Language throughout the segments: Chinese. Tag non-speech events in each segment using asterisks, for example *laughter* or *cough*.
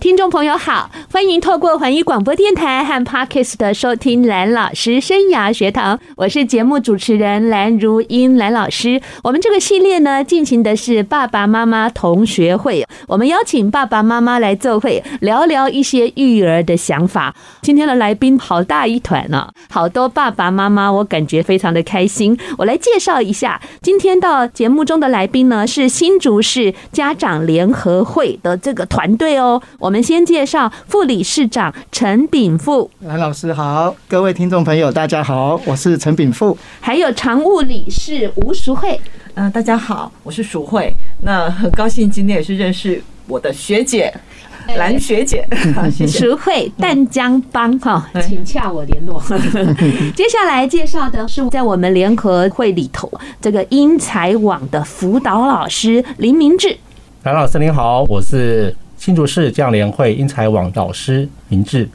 听众朋友好，欢迎透过环宇广播电台和 Parkes 的收听蓝老师生涯学堂，我是节目主持人蓝如英蓝老师。我们这个系列呢，进行的是爸爸妈妈同学会，我们邀请爸爸妈妈来做会，聊聊一些育儿的想法。今天的来宾好大一团呢，好多爸爸妈妈，我感觉非常的开心。我来介绍一下，今天到节目中的来宾呢，是新竹市家长联合会的这个团队哦。我们先介绍副理事长陈炳富，蓝老师好，各位听众朋友大家好，我是陈炳富，还有常务理事吴淑慧，嗯，大家好，我是淑慧，那很高兴今天也是认识我的学姐蓝学姐，*laughs* 淑慧淡江帮哈，请洽我联络。*laughs* 接下来介绍的是在我们联合会里头这个英才网的辅导老师林明志，蓝老师您好，我是。新竹市教联会英才网导师明志，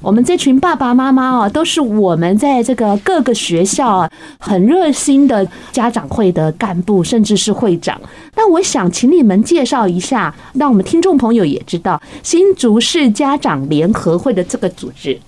我们这群爸爸妈妈哦，都是我们在这个各个学校啊很热心的家长会的干部，甚至是会长。那我想请你们介绍一下，让我们听众朋友也知道新竹市家长联合会的这个组织。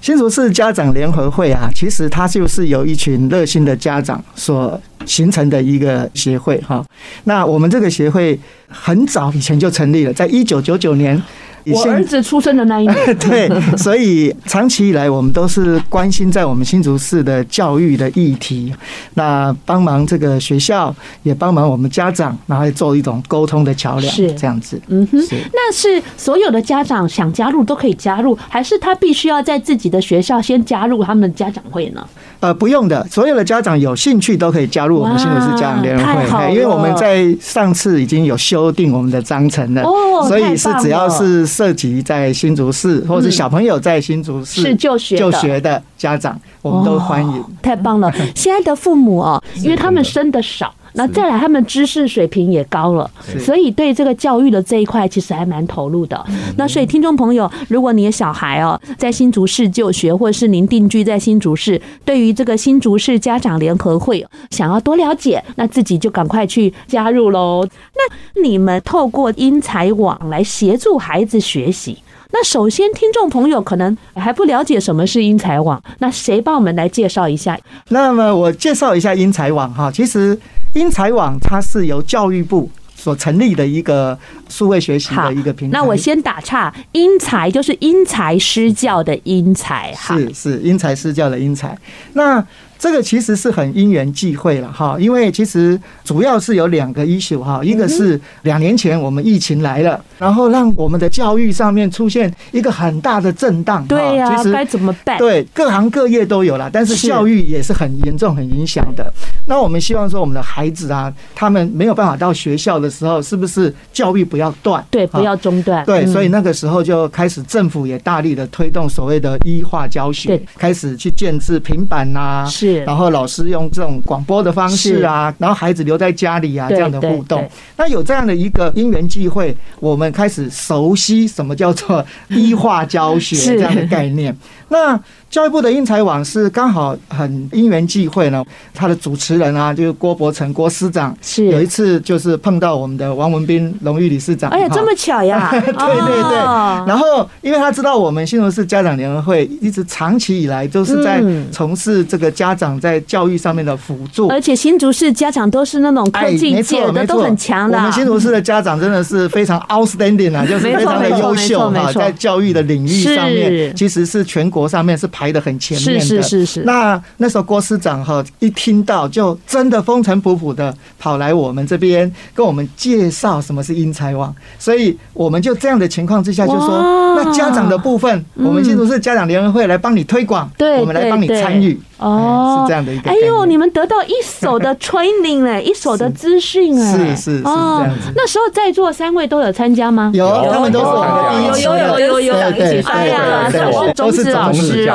新竹市家长联合会啊，其实它就是由一群热心的家长所形成的一个协会哈。那我们这个协会很早以前就成立了，在一九九九年。我儿子出生的那一年，*laughs* 对，所以长期以来我们都是关心在我们新竹市的教育的议题，那帮忙这个学校，也帮忙我们家长，然后做一种沟通的桥梁，是。这样子。嗯哼，那是所有的家长想加入都可以加入，还是他必须要在自己的学校先加入他们的家长会呢？呃，不用的，所有的家长有兴趣都可以加入我们新竹市家长联合会，因为我们在上次已经有修订我们的章程了，哦，所以是只要是涉及在新竹市，或者是小朋友在新竹市是就学就学的家长，我们都欢迎。太棒了！*laughs* 现在的父母哦，因为他们生的少。那再来，他们知识水平也高了，所以对这个教育的这一块其实还蛮投入的。那所以听众朋友，如果你的小孩哦在新竹市就学，或者是您定居在新竹市，对于这个新竹市家长联合会想要多了解，那自己就赶快去加入喽。那你们透过英才网来协助孩子学习。那首先，听众朋友可能还不了解什么是英才网，那谁帮我们来介绍一下？那么我介绍一下英才网哈，其实。英才网它是由教育部所成立的一个数位学习的一个平台。那我先打岔，英才就是因材施教的英才，是是因材施教的英才。那这个其实是很因缘际会了哈，因为其实主要是有两个 issue 哈，一个是两年前我们疫情来了，然后让我们的教育上面出现一个很大的震荡。对呀，其实该怎么办？对，各行各业都有了，但是教育也是很严重、很影响的。那我们希望说，我们的孩子啊，他们没有办法到学校的时候，是不是教育不要断？对，不要中断。对，所以那个时候就开始政府也大力的推动所谓的医化教学，开始去建置平板呐，是。然后老师用这种广播的方式啊，然后孩子留在家里啊，这样的互动。那有这样的一个因缘际会，我们开始熟悉什么叫做 *laughs* 医化教学这样的概念。那教育部的英才网是刚好很因缘际会呢，他的主持人啊，就是郭伯成郭司长，是有一次就是碰到我们的王文斌荣誉理事长，哎呀，这么巧呀！*laughs* 对对对。然后因为他知道我们新竹市家长联合会一直长期以来都是在从事这个家长在教育上面的辅助，而且新竹市家长都是那种科技界的都很强的。我们新竹市的家长真的是非常 outstanding 啊，就是非常的优秀啊，在教育的领域上面其实是全国上面是。排的很前面的，是是是是。那那时候郭司长哈一听到就真的风尘仆仆的跑来我们这边跟我们介绍什么是英才网，所以我们就这样的情况之下就说，那家长的部分，我们新竹市家长联合会来帮你推广，对，我们来帮你参与。哦，是这样的一个。哎呦，你们得到一手的 training 哎，*laughs* 一手的资讯哎，是是是这样子。那时候在座三位都有参加吗？有，他们都是我们的有有有有有长一起发呀，中子老师，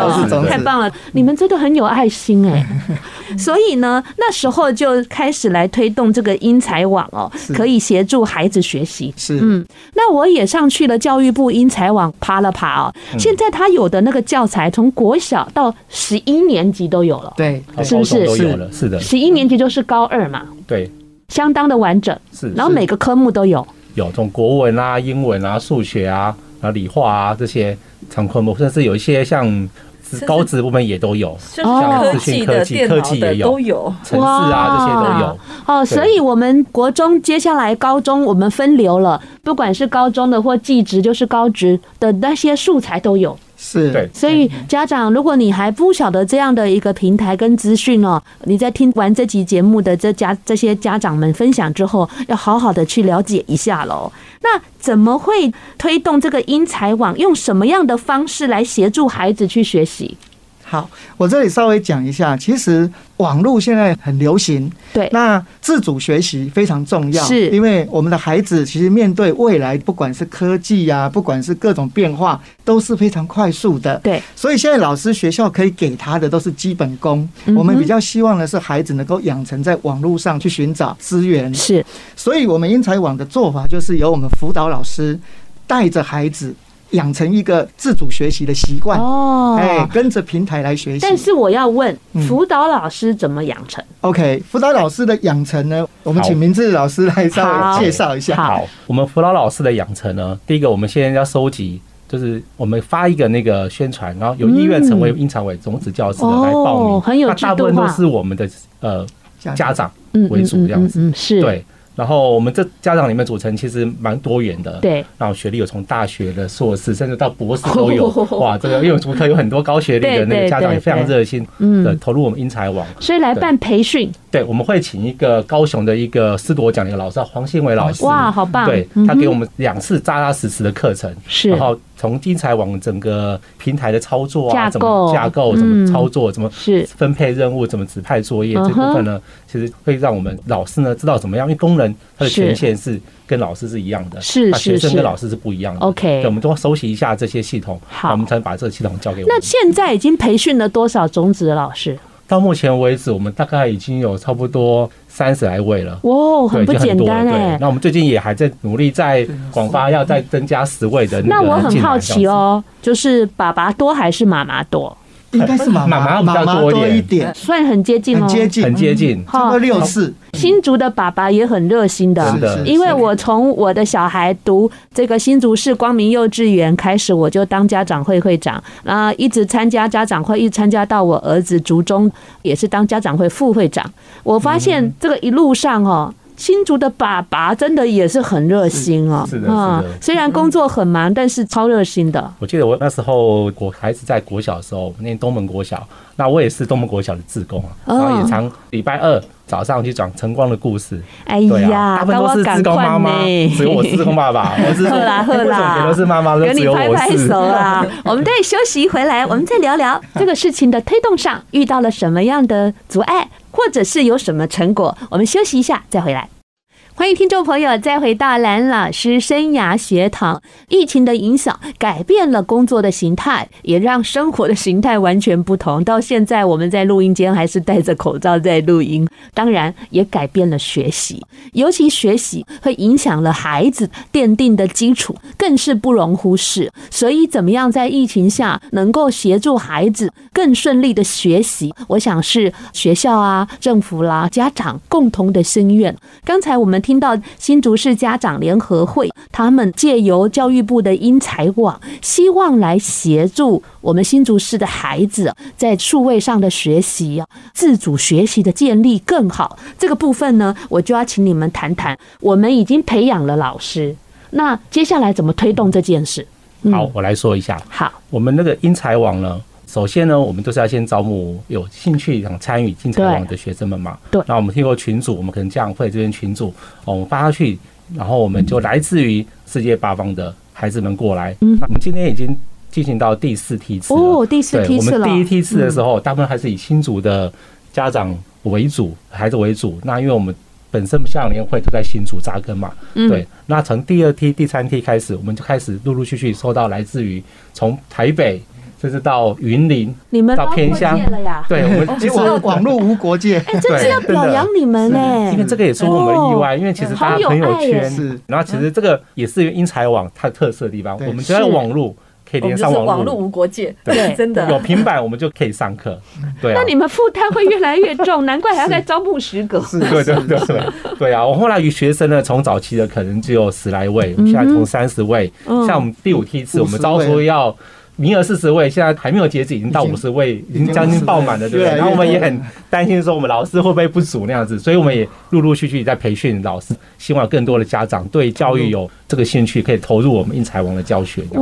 太棒了，你们真的很有爱心哎。*laughs* 所以呢，那时候就开始来推动这个英才网哦，可以协助孩子学习。是，嗯，那我也上去了教育部英才网爬了爬哦。现在他有的那个教材，从国小到十一年级都有了。对，是不是？是是的。十一年级就是高二嘛。对，相当的完整。是，然后每个科目都有。有从国文啊、英文啊、数学啊、然后理化啊这些常科目，甚至有一些像。高职部门也都有，像科技的、科技也有，都有。城市啊，这些都有。哦，所以我们国中接下来高中我们分流了，不管是高中的或技职，就是高职的那些素材都有。是对，所以家长，如果你还不晓得这样的一个平台跟资讯哦，你在听完这集节目的这家这些家长们分享之后，要好好的去了解一下喽。那怎么会推动这个英才网？用什么样的方式来协助孩子去学习？好，我这里稍微讲一下，其实网络现在很流行，对，那自主学习非常重要，是。因为我们的孩子其实面对未来，不管是科技呀、啊，不管是各种变化，都是非常快速的，对，所以现在老师学校可以给他的都是基本功，我们比较希望的是孩子能够养成在网络上去寻找资源，是，所以我们英才网的做法就是由我们辅导老师带着孩子。养成一个自主学习的习惯哦，哎，跟着平台来学习。但是我要问，辅导老师怎么养成？OK，辅导老师的养成呢？我们请明志老师来稍微介绍一下。好，我们辅导老师的养成呢，第一个我们现在要收集，就是我们发一个那个宣传，然后有意愿成为英常委种子教师的来报名，很有那。大部分都是我们的呃家长为主这样子，是对。然后我们这家长里面组成其实蛮多元的，对。然后学历有从大学的硕士，甚至到博士都有。*laughs* 哇，这个因为竹科有很多高学历的那个家长也非常热心的投入我们英才网，所以来办培训。对，我们会请一个高雄的一个师铎奖的一个老师黄信伟老师，哇，好棒！对，他给我们两次扎扎实实的课程，是。然后从金彩网整个平台的操作啊，怎么架构，怎么操作，怎么是分配任务，怎么指派作业这部分呢，其实会让我们老师呢知道怎么样，因为工人他的权限是跟老师是一样的，是学生跟老师是不一样的。OK，我们都要熟悉一下这些系统，好，我们才能把这个系统交给我们。那现在已经培训了多少种子的老师？到目前为止，我们大概已经有差不多三十来位了。哇，很不简单哎！那我们最近也还在努力，在广发要再增加十位的。那我很好奇哦，就是爸爸多还是妈妈多？应该是妈妈妈妈多一点，算很接近哦，很接近，很接近，差不多六四。新竹的爸爸也很热心的，因为我从我的小孩读这个新竹市光明幼稚园开始，我就当家长会会长，然后一直参加家长会，一直参加到我儿子竹中也是当家长会副会长。我发现这个一路上哦。新竹的爸爸真的也是很热心哦，是的，是的。虽然工作很忙，但是超热心的。我记得我那时候我孩子在国小的时候，念东门国小，那我也是东门国小的志工啊，然后也常礼拜二早上去讲晨光的故事。哎呀，大部分都是志工妈妈，*laughs* 只有我是志工爸爸。我是喝啦喝啦，*laughs* 都是妈妈，给你拍拍手啊！*laughs* 我们再休息回来，我们再聊聊这个事情的推动上遇到了什么样的阻碍。或者是有什么成果，我们休息一下再回来。欢迎听众朋友再回到蓝老师生涯学堂。疫情的影响改变了工作的形态，也让生活的形态完全不同。到现在我们在录音间还是戴着口罩在录音，当然也改变了学习。尤其学习会影响了孩子奠定的基础，更是不容忽视。所以，怎么样在疫情下能够协助孩子更顺利的学习，我想是学校啊、政府啦、家长共同的心愿。刚才我们。听到新竹市家长联合会，他们借由教育部的英才网，希望来协助我们新竹市的孩子在数位上的学习啊，自主学习的建立更好。这个部分呢，我就要请你们谈谈。我们已经培养了老师，那接下来怎么推动这件事？好，我来说一下。好，我们那个英才网呢？首先呢，我们都是要先招募有兴趣想参与进才网的学生们嘛。对。那我们听过群组，我们可能家长会这边群组，我们发下去，然后我们就来自于世界八方的孩子们过来。嗯。我们今天已经进行到第四梯次了。哦，第四梯次了。我们第一梯次的时候，大部分还是以新竹的家长为主，孩子为主。那因为我们本身夏联会都在新竹扎根嘛，对。那从第二梯、第三梯开始，我们就开始陆陆续续收到来自于从台北。甚至到云林，你们到偏乡了呀？对，我们其实网络无国界，哎，真是要表扬你们呢。因为这个也是我们的意外，因为其实大家朋友圈，然后其实这个也是因材网它的特色的地方。我们只要网络可以连上网络，网络无国界，对，*laughs* 真的有平板我们就可以上课。*laughs* 对，那你们负担会越来越重，*laughs* 难怪还要再招募十个。对对对对，对啊！我后来与学生呢，从早期的可能只有十来位，我们现在从三十位，像我们第五梯次，我们招收要。名额四十位，现在还没有截止，已经到五十位，已经将近爆满了，对不对？然后我们也很担心说，我们老师会不会不足那样子，所以我们也陆陆续续在培训老师，希望更多的家长对教育有这个兴趣，可以投入我们英才王的教学。哇，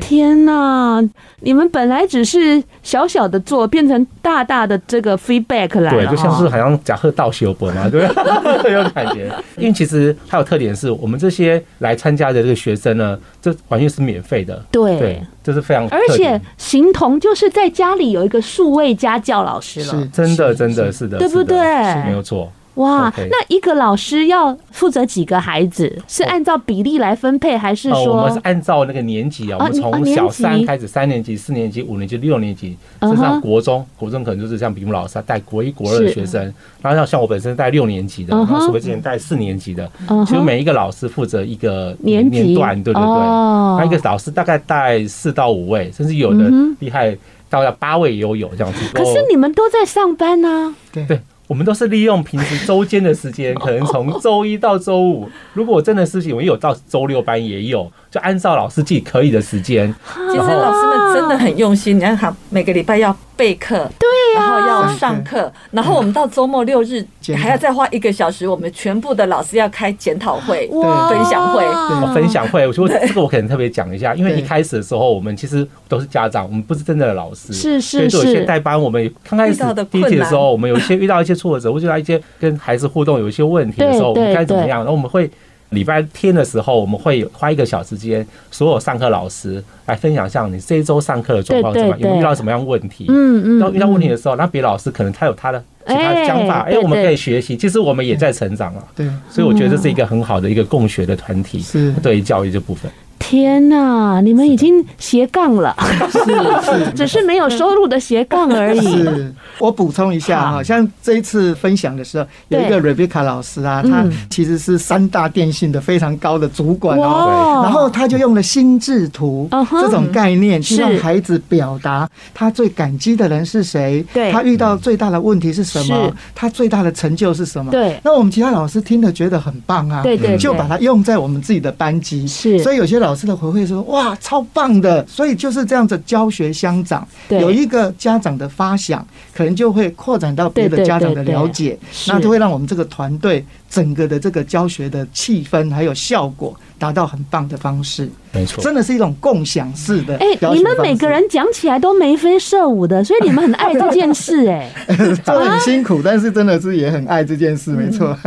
天哪！你们本来只是小小的做，变成大大的这个 feedback 来了，对，就像是好像贾贺道修本嘛，*laughs* 对不对？有感觉。因为其实还有特点是，我们这些来参加的这个学生呢，这完全是免费的，对。对这是非常，而且形同就是在家里有一个数位家教老师了，是真的，真的是的，对不对？是没有错。哇，Okay. 那一个老师要负责几个孩子？是按照比例来分配，还是说？我们是按照那个年级啊，我们从小三开始，三年级、四年级、五年级、六年级，甚至上国中，国中可能就是像比目老师带国一、国二的学生，然后像像我本身带六年级的，然后所谓之前带四年级的，其实每一个老师负责一个年段，对对对，那一个老师大概带四到五位，甚至有的厉害到要八位也有有这样子。可是你们都在上班呢？对。我们都是利用平时周间的时间，*laughs* 可能从周一到周五。如果我真的事情，我有到周六班也有，就按照老师自己可以的时间。其实老师们真的很用心，你看他每个礼拜要备课，对呀，然后要上课，然后我们到周末六日还要再花一个小时，我们全部的老师要开检讨会、分享会、分享会。我说这个我可能特别讲一下，因为一开始的时候，我们其实都是家长，我们不是真正的老师，是是是。有些代班，我们刚开始第一节的时候，我们有一些遇到一些挫折，或者遇到一些跟孩子互动有一些问题的时候，我们该怎么样？然后我们会。礼拜天的时候，我们会花一个小时间，所有上课老师来分享，像你这一周上课的状况怎么样，有遇到什么样问题？嗯嗯。当遇到问题的时候，那别老师可能他有他的其他的想法，哎，我们可以学习。其实我们也在成长啊。对。所以我觉得这是一个很好的一个共学的团体，是对于教育这部分。天呐，你们已经斜杠了，是是，*laughs* 只是没有收入的斜杠而已。是，我补充一下哈，像这一次分享的时候，有一个 Rebecca 老师啊，他其实是三大电信的非常高的主管哦，然后他就用了心智图这种概念去让孩子表达他最感激的人是谁，对，他遇到最大的问题是什么，他最大的成就是什么。对，那我们其他老师听了觉得很棒啊，对对，就把它用在我们自己的班级。是，所以有些老师。老师的回馈说：“哇，超棒的！所以就是这样子教学相长，有一个家长的发想，可能就会扩展到别的家长的了解，那就会让我们这个团队整个的这个教学的气氛还有效果达到很棒的方式。没错，真的是一种共享式的。哎，你们每个人讲起来都眉飞色舞的，所以你们很爱这件事。哎，*laughs* 很辛苦，但是真的是也很爱这件事。没错，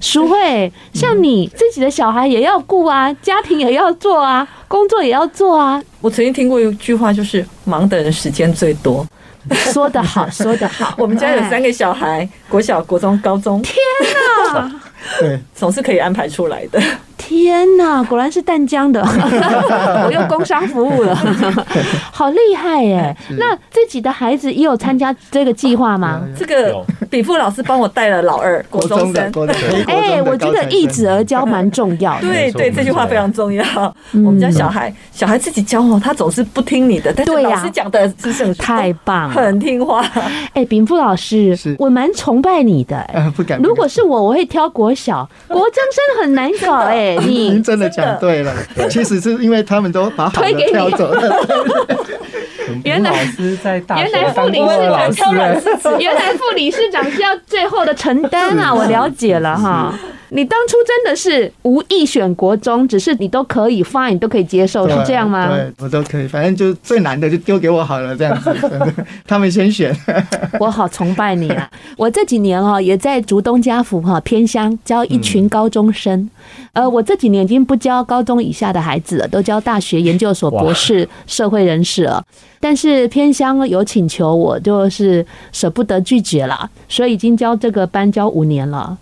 淑慧，像你自己的小孩也要顾啊，家庭也要做啊，工作也要做啊。我曾经听过一句话，就是忙的人时间最多。说得好，*laughs* 说得好。我们家有三个小孩，国小、国中、高中。天哪！*laughs* 对，总是可以安排出来的。天呐，果然是淡江的，*laughs* 我用工商服务了，*laughs* 好厉害耶！那自己的孩子也有参加这个计划吗？这个比富老师帮我带了老二国中生。哎，我觉得一子而教蛮重要的。对对，这句话非常重要。我们家小孩，小孩自己教哦，他总是不听你的，但是老师讲的是什么？太棒，很听话。哎，炳富老师，我蛮崇拜你的。不敢。如果是我，我会挑国小、国中生很难搞哎。您 *laughs* 真的讲对了，其实是因为他们都把好的挑走了。*laughs* 原来老师在大原来副理事长挑软，原来副理事长是要最后的承担啊！我了解了哈。你当初真的是无意选国中，只是你都可以 fine，你都可以接受，是这样吗？对，我都可以，反正就最难的就丢给我好了，这样子。他们先选。*laughs* 我好崇拜你啊！我这几年哦，也在竹东家福哈偏乡教一群高中生。呃，我这几年已经不教高中以下的孩子了，都教大学、研究所、博士、社会人士了。但是偏乡有请求，我就是舍不得拒绝了，所以已经教这个班教五年了。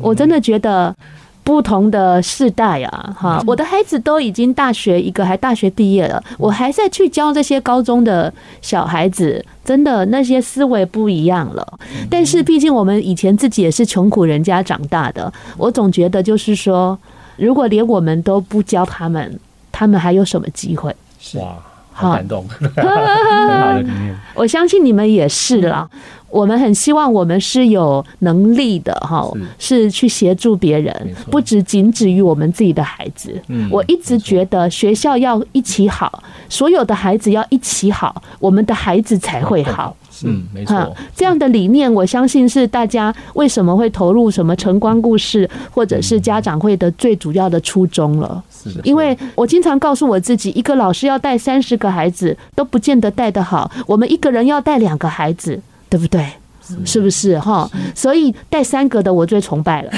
我真的觉得。不同的世代啊，哈，我的孩子都已经大学，一个还大学毕业了，我还在去教这些高中的小孩子，真的那些思维不一样了。但是毕竟我们以前自己也是穷苦人家长大的，我总觉得就是说，如果连我们都不教他们，他们还有什么机会？哇，好感动，*laughs* 我相信你们也是啦。我们很希望我们是有能力的哈，是去协助别人，不只仅止于我们自己的孩子。我一直觉得学校要一起好，所有的孩子要一起好，我们的孩子才会好。嗯，没错。这样的理念，我相信是大家为什么会投入什么晨光故事，或者是家长会的最主要的初衷了。是的，因为我经常告诉我自己，一个老师要带三十个孩子都不见得带得好，我们一个人要带两个孩子。对不对？是不是哈？所以带三个的我最崇拜了。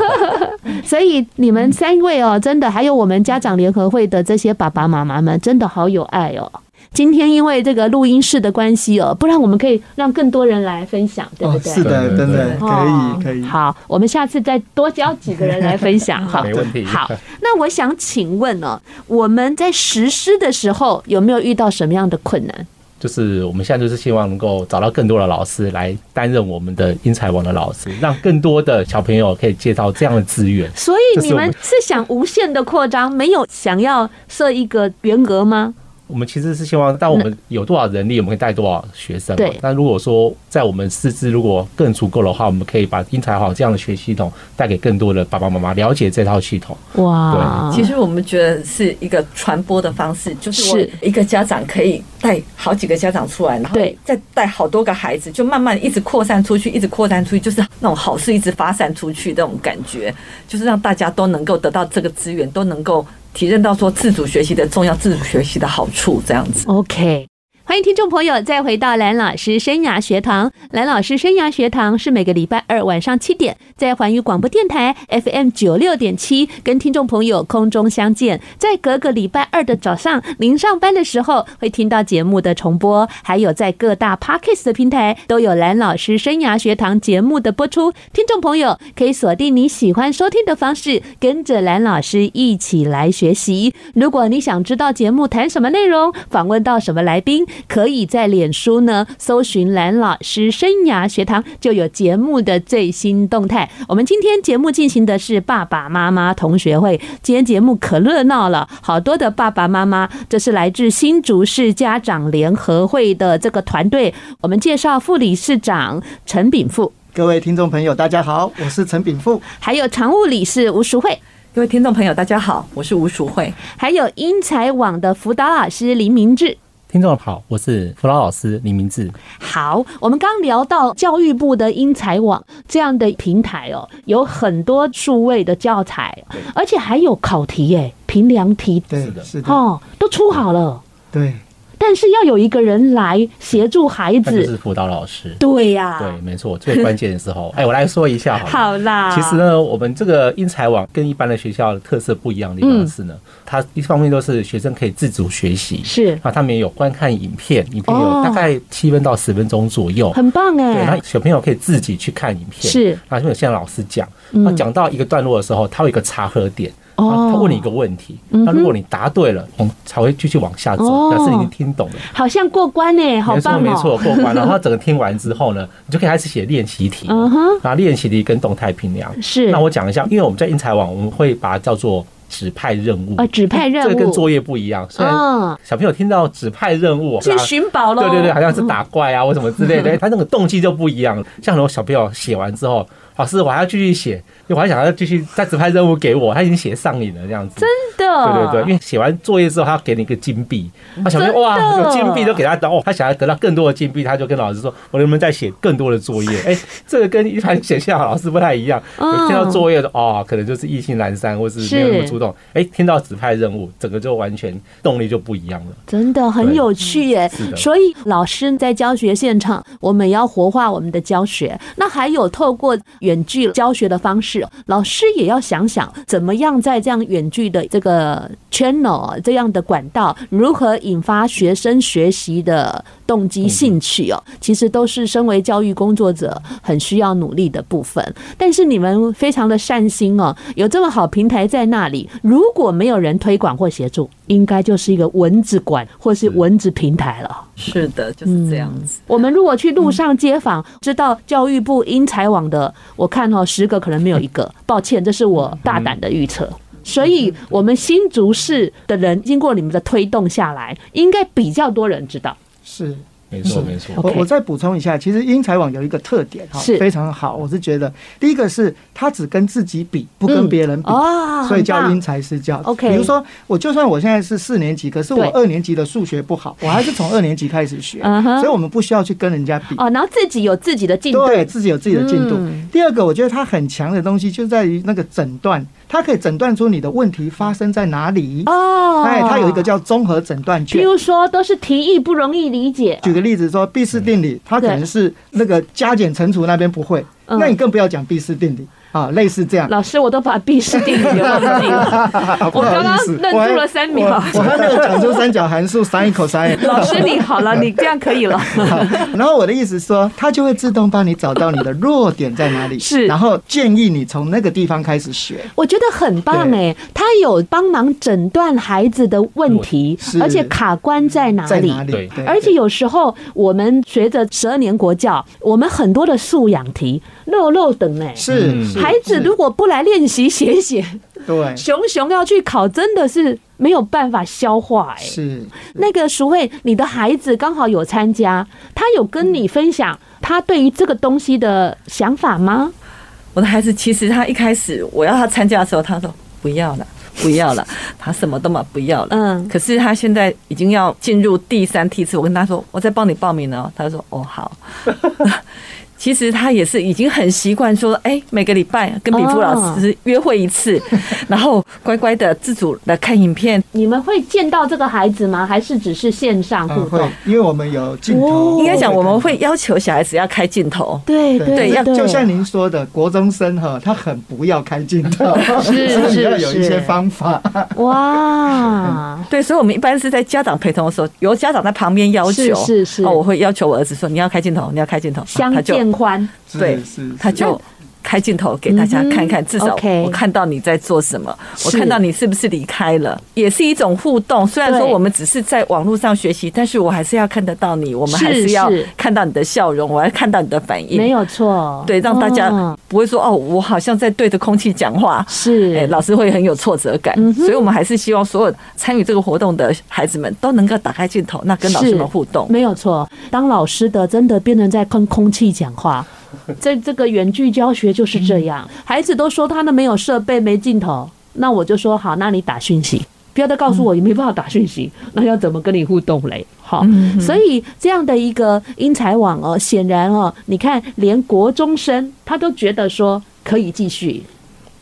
*laughs* 所以你们三位哦，真的还有我们家长联合会的这些爸爸妈妈们，真的好有爱哦。今天因为这个录音室的关系哦，不然我们可以让更多人来分享，对不对？是的，真的可以可以。好，我们下次再多教几个人来分享 *laughs* 哈。没问题。好，那我想请问哦，我们在实施的时候有没有遇到什么样的困难？就是我们现在就是希望能够找到更多的老师来担任我们的英才网的老师，让更多的小朋友可以接到这样的资源。所以你们是想无限的扩张，没有想要设一个员额吗？我们其实是希望，但我们有多少人力，我们可以带多少学生。对。那如果说在我们师资如果更足够的话，我们可以把英才好这样的学习系统带给更多的爸爸妈妈了解这套系统。哇。对。其实我们觉得是一个传播的方式，就是我一个家长可以带好几个家长出来，然后再带好多个孩子，就慢慢一直扩散出去，一直扩散出去，就是那种好事一直发散出去的那种感觉，就是让大家都能够得到这个资源，都能够。体认到说自主学习的重要，自主学习的好处，这样子。OK。欢迎听众朋友再回到蓝老师生涯学堂。蓝老师生涯学堂是每个礼拜二晚上七点在环宇广播电台 FM 九六点七跟听众朋友空中相见。在隔个礼拜二的早上，您上班的时候会听到节目的重播，还有在各大 Podcast 的平台都有蓝老师生涯学堂节目的播出。听众朋友可以锁定你喜欢收听的方式，跟着蓝老师一起来学习。如果你想知道节目谈什么内容，访问到什么来宾。可以在脸书呢搜寻蓝老师生涯学堂，就有节目的最新动态。我们今天节目进行的是爸爸妈妈同学会，今天节目可热闹了，好多的爸爸妈妈，这是来自新竹市家长联合会的这个团队。我们介绍副理事长陈炳富，各位听众朋友，大家好，我是陈炳富，还有常务理事吴淑慧，各位听众朋友，大家好，我是吴淑慧，还有英才网的辅导老师林明志。听众好，我是辅导老师李明志。好，我们刚聊到教育部的英才网这样的平台哦，有很多数位的教材，而且还有考题耶，评量题，对的，是的，哦，都出好了，对。但是要有一个人来协助孩子，就是辅导老师。对呀，对，没错，最关键的时候，*laughs* 哎，我来说一下好。好啦，其实呢，我们这个英才网跟一般的学校的特色不一样的地方是呢，它一方面都是学生可以自主学习，是。啊，他们也有观看影片，影片有大概七分到十分钟左右，很棒哎。对，那小朋友可以自己去看影片，是。啊，就像老师讲，那讲到一个段落的时候，他有一个查核点。哦，他问你一个问题，那如果你答对了，我们才会继续往下走，表示你听懂了，好像过关呢，好棒哦。没错，没错，过关。然后整个听完之后呢，*laughs* 你就可以开始写练习题，然后练习题跟动态评量。是，那我讲一下，因为我们在英才网，我们会把它叫做指派任务啊，指派任务，这个跟作业不一样。虽然小朋友听到指派任务，去寻宝了，对对对，好像是打怪啊或什么之类的，*laughs* 他那个动机就不一样。像很多小朋友写完之后。老师，我还要继续写，我还想要继续再指派任务给我，他已经写上瘾了这样子。的？对对对，因为写完作业之后，他要给你一个金币，他想说哇，有金币都给他得哦，他想要得到更多的金币，他就跟老师说，我能不能再写更多的作业？*laughs* 哎，这个跟一般学校老师不太一样。听到作业的哦，可能就是意兴阑珊，或是没有那么主动。哎，听到指派任务，整个就完全动力就不一样了。真的很有趣耶。所以老师在教学现场，我们要活化我们的教学。那还有透过。远距教学的方式，老师也要想想怎么样在这样远距的这个 channel 这样的管道，如何引发学生学习的动机兴趣哦。其实都是身为教育工作者很需要努力的部分。但是你们非常的善心哦，有这么好平台在那里，如果没有人推广或协助，应该就是一个蚊子馆或是蚊子平台了。是的，就是这样子。我们如果去路上街访，知道教育部英才网的，我看哦，十个可能没有一个。抱歉，这是我大胆的预测。所以，我们新竹市的人经过你们的推动下来，应该比较多人知道。是。没错，没错。我我再补充一下，其实英才网有一个特点哈，非常好。我是觉得，第一个是他只跟自己比，不跟别人比，所以叫因材施教。OK，比如说，我就算我现在是四年级，可是我二年级的数学不好，我还是从二年级开始学，*laughs* 所以我们不需要去跟人家比。哦，然后自己有自己的进度，对自己有自己的进度。第二个，我觉得他很强的东西就在于那个诊断。它可以诊断出你的问题发生在哪里哦，哎，它有一个叫综合诊断卷。比如说，都是题意不容易理解。举个例子说，毕氏定理，它可能是那个加减乘除那边不会，那你更不要讲毕氏定理。啊，类似这样。老师，我都把毕氏定理给忘记了。*laughs* 我刚刚愣住了三秒。我还没有讲出三角函数 sin、cos。老师，你好了，你这样可以了。然后我的意思是说，它就会自动帮你找到你的弱点在哪里，是，然后建议你从那个地方开始学。我觉得很棒哎，它有帮忙诊断孩子的问题，而且卡关在哪里？对，而且有时候我们随着十二年国教，我们很多的素养题漏漏等哎，是。孩子如果不来练习写写，对，熊熊要去考，真的是没有办法消化哎。是那个淑慧，你的孩子刚好有参加，他有跟你分享他对于这个东西的想法吗？我的孩子其实他一开始我要他参加的时候，他说不要了，*laughs* 不要了，他什么都嘛不要了。嗯，可是他现在已经要进入第三梯次，我跟他说，我在帮你报名了，他说哦好。*laughs* *laughs* 其实他也是已经很习惯说，哎，每个礼拜跟比夫老师约会一次，*laughs* 然后乖乖的自主的看影片。你们会见到这个孩子吗？还是只是线上互动？因为我们有镜头。应该讲我们会要求小孩子要开镜头。对对，要就像您说的，国中生哈，他很不要开镜头，是 *laughs* 是是，*laughs* 要有一些方法。哇，对，所以我们一般是在家长陪同的时候，由家长在旁边要求，是是是，我会要求我儿子说，你要开镜头，你要开镜头，相见。宽对，他就开镜头给大家看看，至少我看到你在做什么，我看到你是不是离开了，也是一种互动。虽然说我们只是在网络上学习，但是我还是要看得到你，我们还是要看到你的笑容，我要看到你的反应，没有错。对，让大家不会说哦，我好像在对着空气讲话，是，哎，老师会很有挫折感。所以我们还是希望所有参与这个活动的孩子们都能够打开镜头，那跟老师们互动，没有错。当老师的真的变成在跟空气讲话。*laughs* 在这个远距教学就是这样，孩子都说他那没有设备、没镜头，那我就说好，那你打讯息，不要再告诉我你没办法打讯息，那要怎么跟你互动嘞？好，所以这样的一个英才网哦，显然哦，你看连国中生他都觉得说可以继续，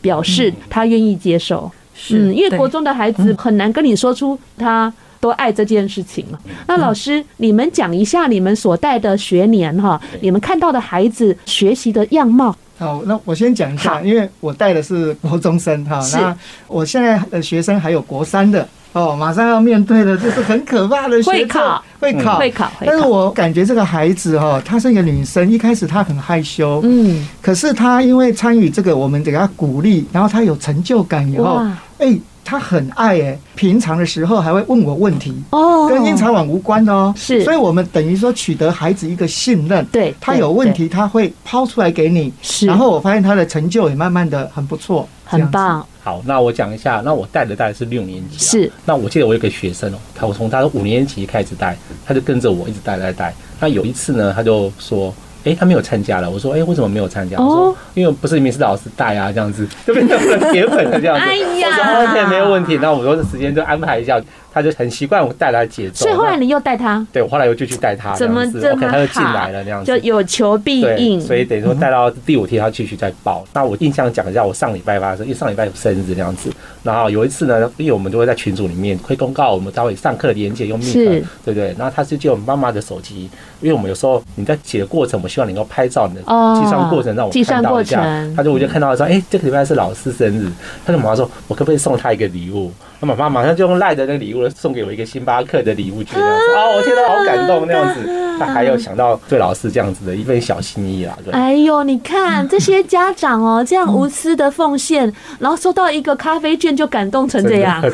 表示他愿意接受，嗯，因为国中的孩子很难跟你说出他。都爱这件事情了。那老师，你们讲一下你们所带的学年哈，你们看到的孩子学习的样貌。好，那我先讲一下，因为我带的是国中生哈。那我现在的学生还有国三的哦，马上要面对的就是很可怕的会考，会考，会考。但是我感觉这个孩子哈，她是一个女生，一开始她很害羞，嗯，可是她因为参与这个，我们给她鼓励，然后她有成就感以后，哎。他很爱哎，平常的时候还会问我问题哦，跟英才网无关的哦，是，所以我们等于说取得孩子一个信任，对，他有问题他会抛出来给你，是，然后我发现他的成就也慢慢的很不错，很棒。好，那我讲一下，那我带的大概是六年级，是，那我记得我有个学生哦，他我从他的五年级开始带，他就跟着我一直带带带，那有一次呢，他就说。哎、欸，他没有参加了。我说，哎、欸，为什么没有参加？我说，因为不是明是老师带啊，这样子就变成了铁粉了这样子。哎呀，我说 OK 没有问题。那我说时间就安排一下。他就很习惯我带他节奏。所以后来你又带他？对，我后来又就去带他，怎么这么好？他就进来了那样子，就有求必应。所以等于说带到第五天，他继续再报。那我印象讲一下，我上礼拜发生，因为上礼拜有生日那样子。然后有一次呢，因为我们都会在群组里面会公告我们待会上课的连接用 Meet，对不对？然后他是借我们妈妈的手机，因为我们有时候你在写的过程，我们希望你能够拍照你的计算过程，让我看到一下。他就我就看到说，哎，这个礼拜是老师生日，他就马上说，我可不可以送他一个礼物？那妈妈马上就用赖的那个礼物送给我一个星巴克的礼物，觉得哦，我听到好感动那样子。他还有想到对老师这样子的一份小心意啦。对。哎呦，你看这些家长哦，这样无私的奉献，然后收到一个咖啡券就感动成这样。*laughs*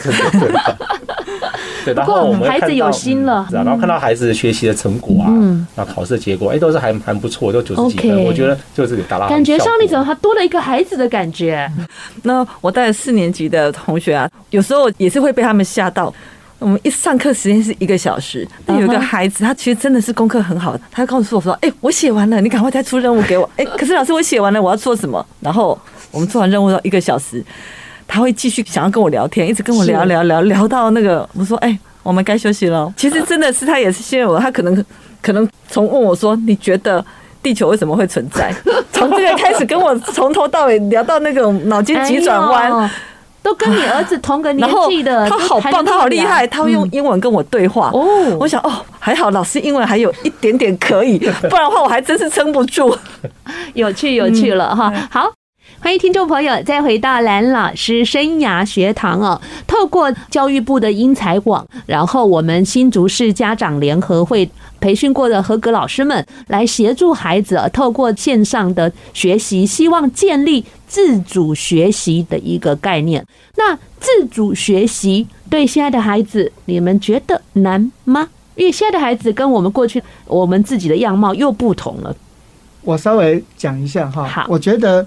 对，然后我们孩子有心了，然后看到孩子学习的成果啊，嗯，那考试结果，哎，都是还蛮不错，都九十几分，我觉得就是达到。感觉上你怎么还多了一个孩子的感觉？*laughs* 那我带四年级的同学啊，有时候也是会被他们吓到。我们一上课时间是一个小时，那有一个孩子，他其实真的是功课很好，他告诉我说：“哎，我写完了，你赶快再出任务给我。”哎，可是老师，我写完了，我要做什么？然后我们做完任务要一个小时，他会继续想要跟我聊天，一直跟我聊聊聊聊到那个，我说：“哎，我们该休息了。”其实真的是他也是信任我，他可能可能从问我说：“你觉得地球为什么会存在？”从这个开始跟我从头到尾聊到那个脑筋急转弯。都跟你儿子同个年纪的，他好棒，他好厉害，他会用英文跟我对话。哦，我想哦，还好老师英文还有一点点可以，*laughs* 不然的话我还真是撑不住。*laughs* 有趣有趣了哈，好。欢迎听众朋友再回到蓝老师生涯学堂哦。透过教育部的英才网，然后我们新竹市家长联合会培训过的合格老师们来协助孩子，透过线上的学习，希望建立自主学习的一个概念。那自主学习对现在的孩子，你们觉得难吗？因为现在的孩子跟我们过去我们自己的样貌又不同了。我稍微讲一下哈，我觉得。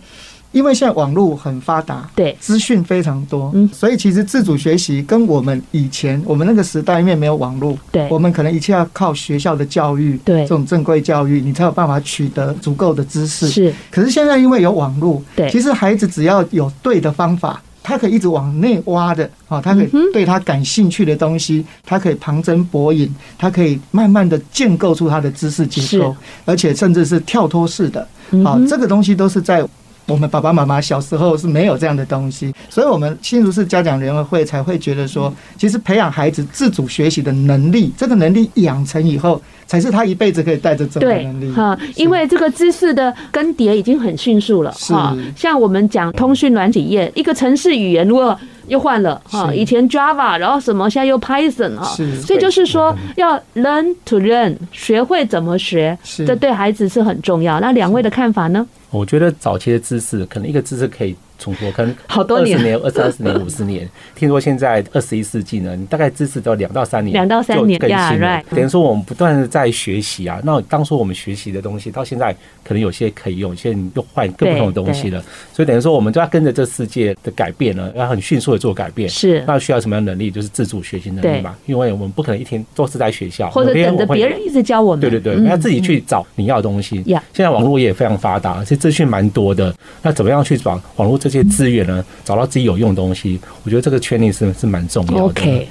因为现在网络很发达，对，资讯非常多，嗯，所以其实自主学习跟我们以前我们那个时代，因为没有网络，对，我们可能一切要靠学校的教育，对，这种正规教育，你才有办法取得足够的知识。是，可是现在因为有网络，对，其实孩子只要有对的方法，他可以一直往内挖的，啊，他可以对他感兴趣的东西，他可以旁征博引，他可以慢慢的建构出他的知识结构，而且甚至是跳脱式的，啊，这个东西都是在。我们爸爸妈妈小时候是没有这样的东西，所以我们新竹市家长联合会才会觉得说，其实培养孩子自主学习的能力，这个能力养成以后，才是他一辈子可以带着走的能力。哈，因为这个知识的更迭已经很迅速了。哈，像我们讲通讯软体业，一个城市语言如果又换了哈，以前 Java，然后什么，现在又 Python 啊，所以就是说要 learn to learn，学会怎么学，这对孩子是很重要。那两位的看法呢？我觉得早期的知识，可能一个知识可以。重复可能好多年，二十年、二三十年、五十年。*laughs* 听说现在二十一世纪呢，你大概知识都两到三年，两到三年更新了。等于说我们不断的在学习啊。那当初我们学习的东西，到现在可能有些可以用，有些你又换更不同的东西了。所以等于说，我们都要跟着这世界的改变呢，要很迅速的做改变。是，那需要什么样的能力？就是自主学习能力嘛。因为我们不可能一天都是在学校，或者等着别人一直教我们。对对对，要自己去找你要的东西。现在网络也非常发达，其实资讯蛮多的。那怎么样去找网络这些资源呢？找到自己有用的东西，我觉得这个权利是是蛮重要的。OK，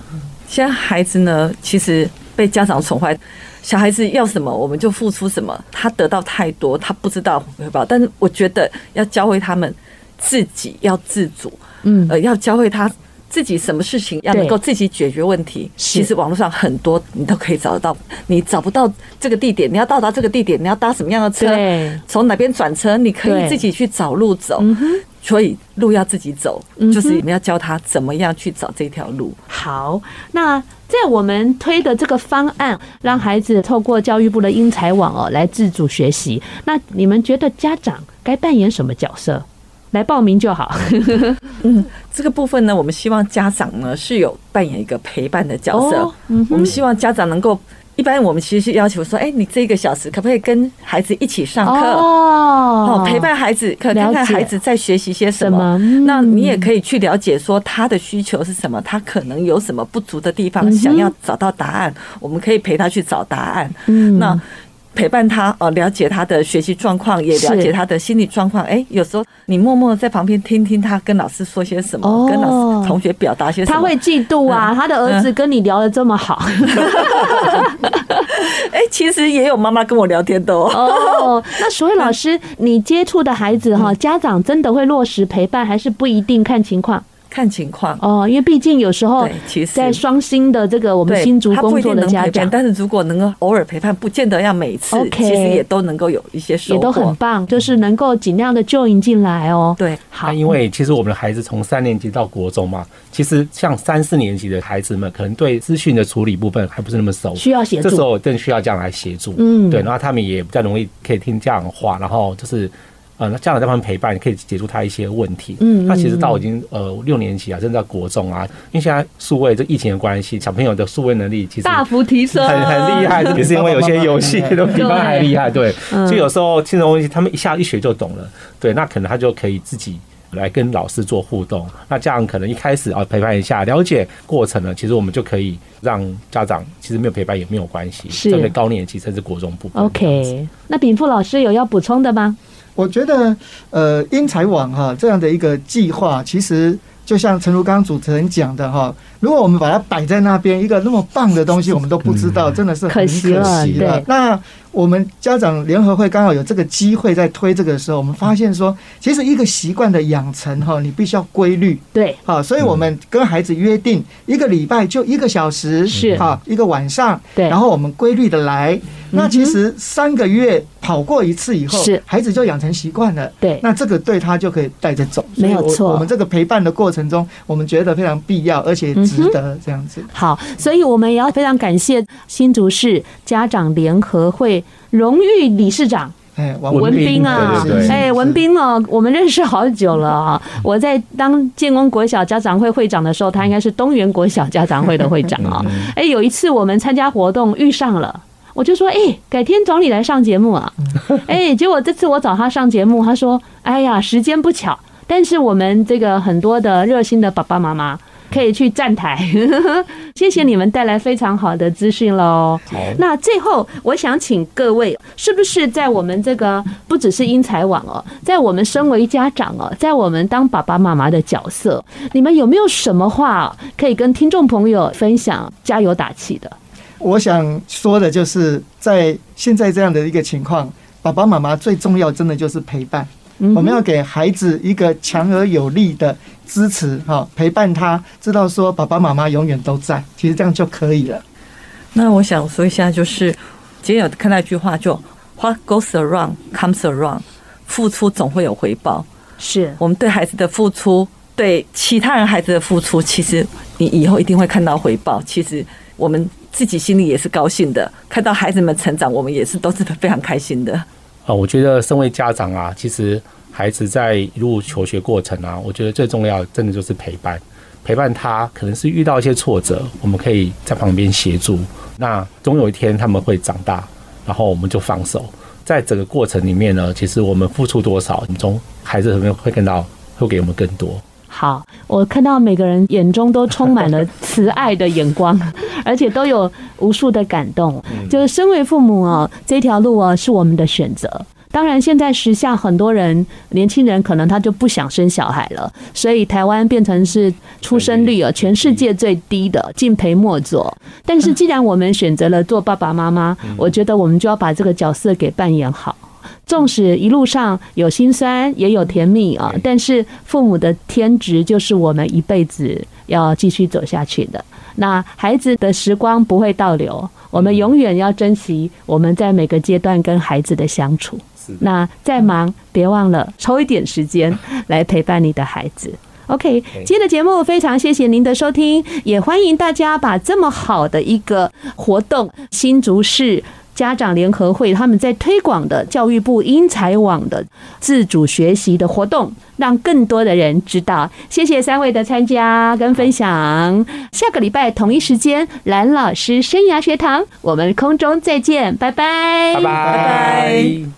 现在孩子呢，其实被家长宠坏，小孩子要什么我们就付出什么，他得到太多，他不知道回报。但是我觉得要教会他们自己要自主，嗯，呃，要教会他自己什么事情要能够自己解决问题。其实网络上很多你都可以找得到，你找不到这个地点，你要到达这个地点，你要搭什么样的车，从哪边转车，你可以自己去找路走。所以路要自己走，就是你们要教他怎么样去找这条路。好，那在我们推的这个方案，让孩子透过教育部的英才网哦来自主学习。那你们觉得家长该扮演什么角色？来报名就好。*laughs* 嗯，这个部分呢，我们希望家长呢是有扮演一个陪伴的角色。嗯我们希望家长能够。一般我们其实是要求说，哎，你这一个小时可不可以跟孩子一起上课？哦，陪伴孩子，可看看孩子在学习些什么。那你也可以去了解说他的需求是什么，他可能有什么不足的地方，想要找到答案，我们可以陪他去找答案。那陪伴他哦，了解他的学习状况，也了解他的心理状况。哎，有时候你默默在旁边听听他跟老师说些什么，哦、跟老师同学表达些什么，他会嫉妒啊。嗯、他的儿子跟你聊的这么好，*laughs* 哎，其实也有妈妈跟我聊天的哦。哦，那所以老师，你接触的孩子哈，家长真的会落实陪伴，还是不一定看情况？看情况。哦，因为毕竟有时候在双薪的这个我们新竹工作的家长，但是如果能够偶尔陪伴，不见得要每次，okay, 其实也都能够有一些收获，也都很棒，就是能够尽量的 join 进来哦。对，好，因为其实我们的孩子从三年级到国中嘛，其实像三四年级的孩子们，可能对资讯的处理部分还不是那么熟，需要协助，这时候更需要这样来协助。嗯，对，然后他们也比较容易可以听家长话，然后就是。呃，那家长在旁边陪伴，可以解除他一些问题。嗯，那其实到已经呃六年级啊，甚至到国中啊，因为现在数位这疫情的关系，小朋友的数位能力其实大幅提升，很很厉害。*laughs* 也是因为有些游戏 *laughs* 都比他还厉害，对。所以有时候这种东西，他们一下一学就懂了。对，那可能他就可以自己来跟老师做互动。那这样可能一开始啊陪伴一下，了解过程呢，其实我们就可以让家长其实没有陪伴也没有关系。是，针对高年级甚至国中部分。OK，那秉富老师有要补充的吗？我觉得，呃，英才网哈这样的一个计划，其实就像陈如刚刚主持人讲的哈，如果我们把它摆在那边，一个那么棒的东西，我们都不知道，真的是很可惜了。那。我们家长联合会刚好有这个机会在推这个的时候，我们发现说，其实一个习惯的养成哈，你必须要规律。对，好，所以我们跟孩子约定一个礼拜就一个小时，是哈一个晚上，对，然后我们规律的来。那其实三个月跑过一次以后，是孩子就养成习惯了。对，那这个对他就可以带着走。没有错，我们这个陪伴的过程中，我们觉得非常必要，而且值得这样子。好，所以我们也要非常感谢新竹市家长联合会。荣誉理事长，哎，文斌啊，哎，文斌哦，我们认识好久了啊。我在当建功国小家长会会长的时候，他应该是东园国小家长会的会长啊。哎，有一次我们参加活动遇上了，我就说，哎，改天找你来上节目啊。哎，结果这次我找他上节目，他说，哎呀，时间不巧，但是我们这个很多的热心的爸爸妈妈。可以去站台，*laughs* 谢谢你们带来非常好的资讯喽。那最后，我想请各位，是不是在我们这个不只是英才网哦，在我们身为家长哦，在我们当爸爸妈妈的角色，你们有没有什么话可以跟听众朋友分享，加油打气的？我想说的就是，在现在这样的一个情况，爸爸妈妈最重要，真的就是陪伴。我们要给孩子一个强而有力的支持，哈，陪伴他，知道说爸爸妈妈永远都在，其实这样就可以了。那我想说一下，就是今天有看到一句话，就 What goes around comes around，付出总会有回报。是我们对孩子的付出，对其他人孩子的付出，其实你以后一定会看到回报。其实我们自己心里也是高兴的，看到孩子们成长，我们也是都是非常开心的。啊，我觉得身为家长啊，其实孩子在一路求学过程啊，我觉得最重要真的就是陪伴，陪伴他可能是遇到一些挫折，我们可以在旁边协助。那总有一天他们会长大，然后我们就放手。在整个过程里面呢，其实我们付出多少，从孩子里面会看到，会给我们更多。好，我看到每个人眼中都充满了慈爱的眼光，*laughs* 而且都有无数的感动。就是身为父母哦，这条路哦是我们的选择。当然，现在时下很多人年轻人可能他就不想生小孩了，所以台湾变成是出生率啊全世界最低的，敬陪末座。但是既然我们选择了做爸爸妈妈，我觉得我们就要把这个角色给扮演好。纵使一路上有辛酸，也有甜蜜啊，但是父母的天职就是我们一辈子要继续走下去的。那孩子的时光不会倒流，我们永远要珍惜我们在每个阶段跟孩子的相处。那再忙，别忘了抽一点时间来陪伴你的孩子。*laughs* OK，今天的节目非常谢谢您的收听，也欢迎大家把这么好的一个活动，新竹市。家长联合会他们在推广的教育部英才网的自主学习的活动，让更多的人知道。谢谢三位的参加跟分享。下个礼拜同一时间，蓝老师生涯学堂，我们空中再见，拜拜，拜拜。